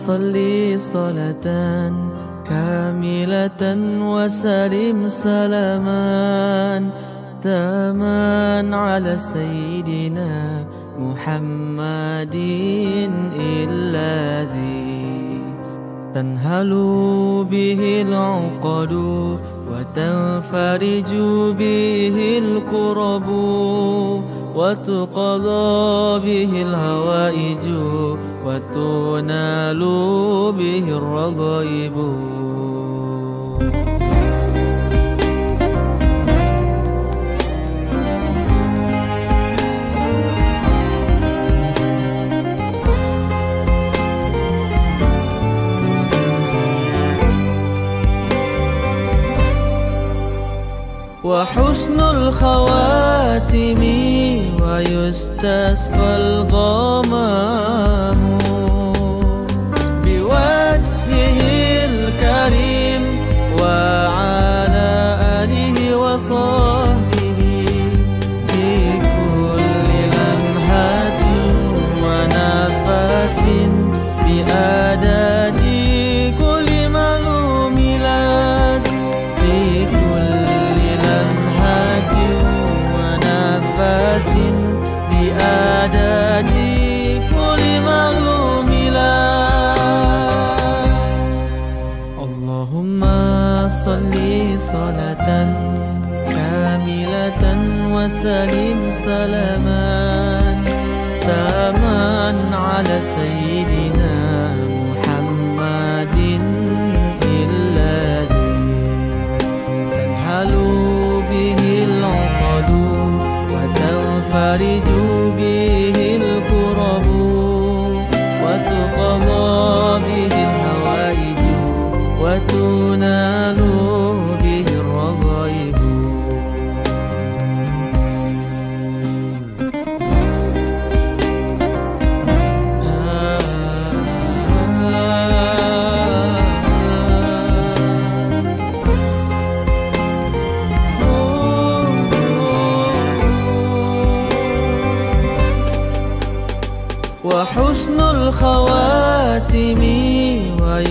اللهم صل صلاة كاملة وسلم سلاما تاما على سيدنا محمد الذي تنهل به العقد وتنفرج به الكرب وتقضى به الهوائج وتنال به الرغائب وحسن الخواتم ويستسقى الغمام. بأداة كل معلوم اللهم صل صلاة كاملة وسلم سلاما تاما على سيدنا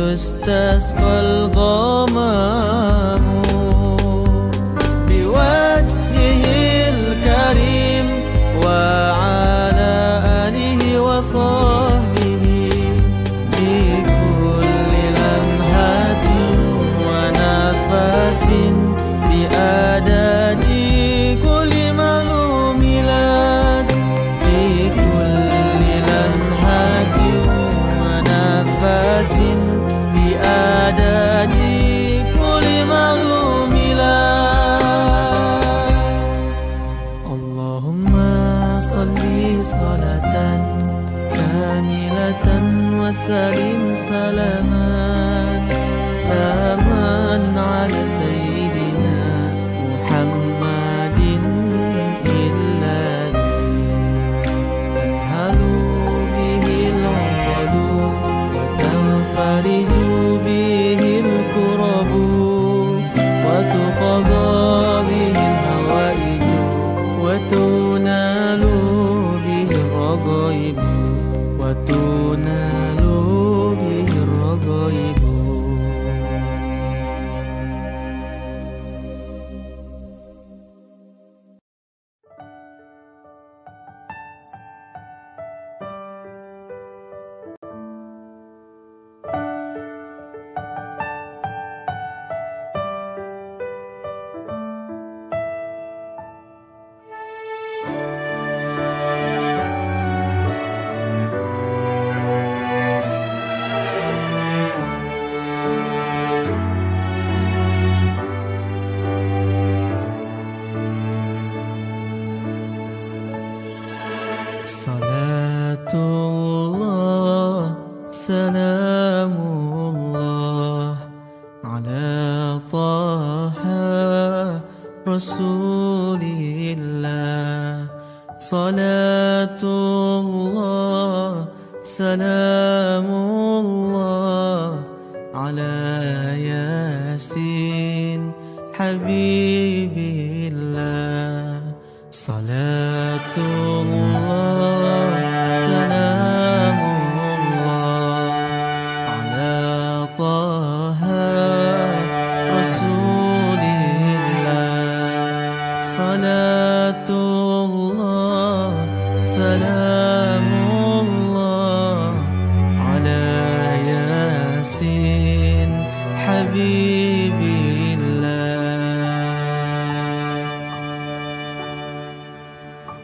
ويستسقى الغمام. ياسين حبيب الله. صلاة الله.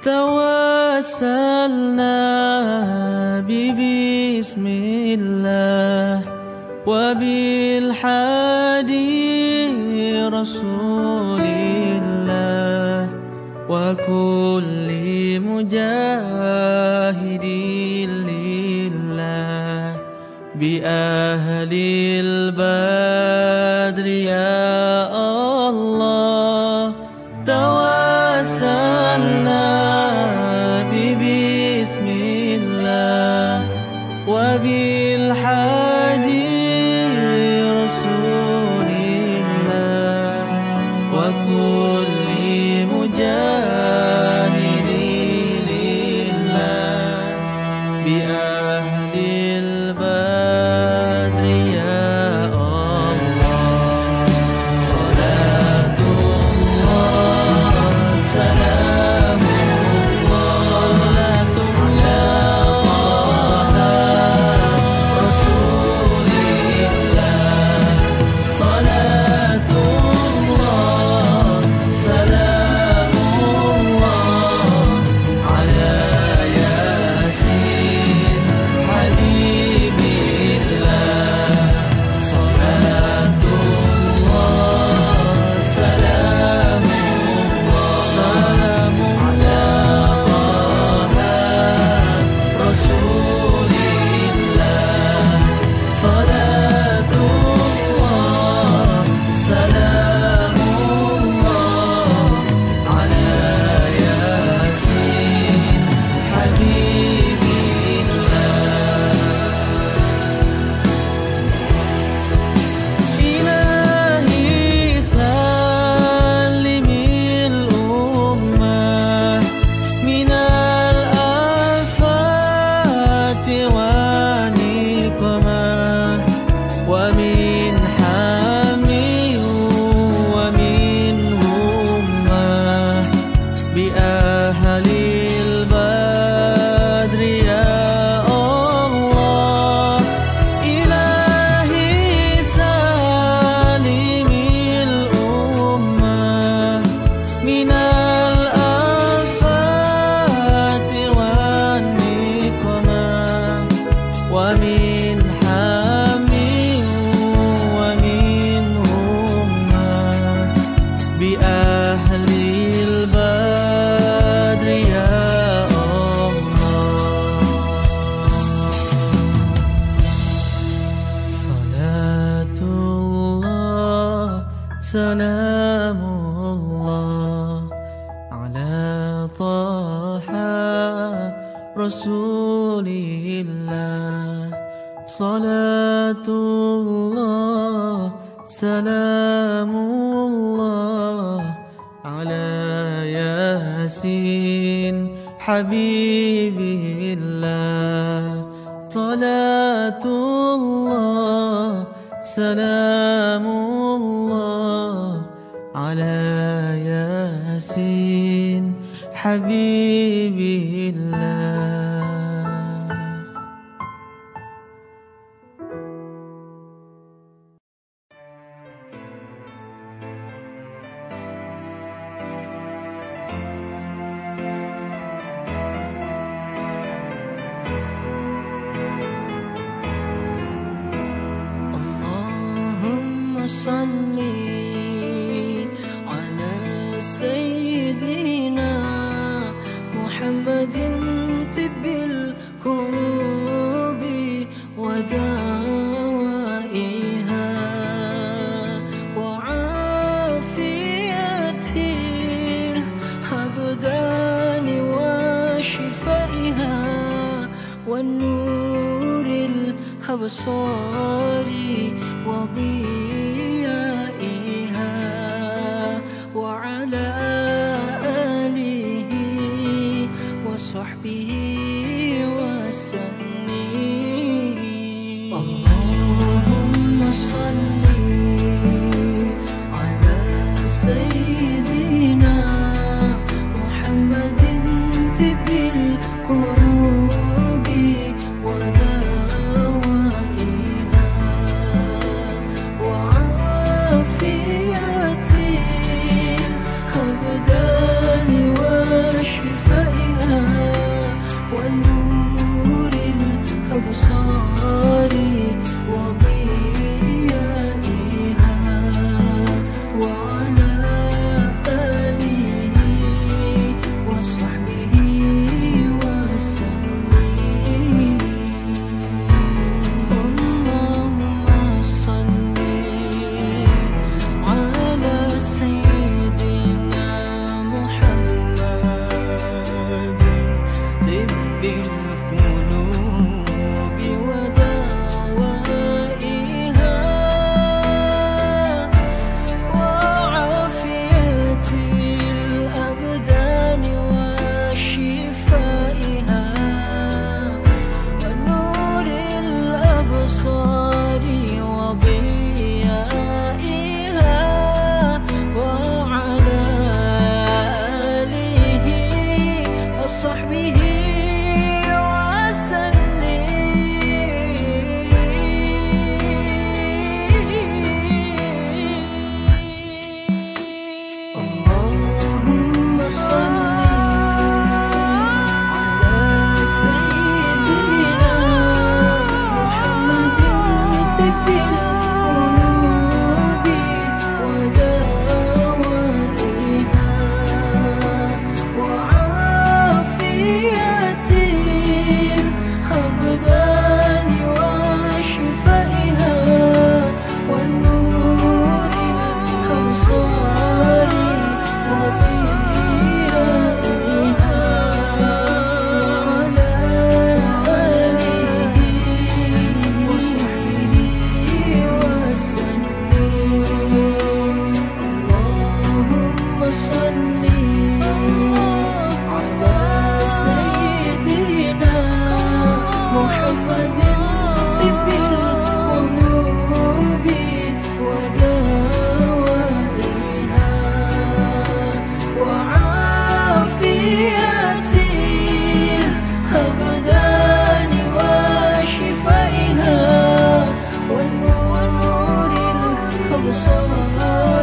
توسلنا ببسم الله وبالحادي رسول الله وكل مجاهد لله بأهل البلد nabil سلام الله على طه رسول الله. صلاة الله سلام الله على ياسين حبيب الله. صلاة الله سلام على ياسين حبيبي الله. Oh.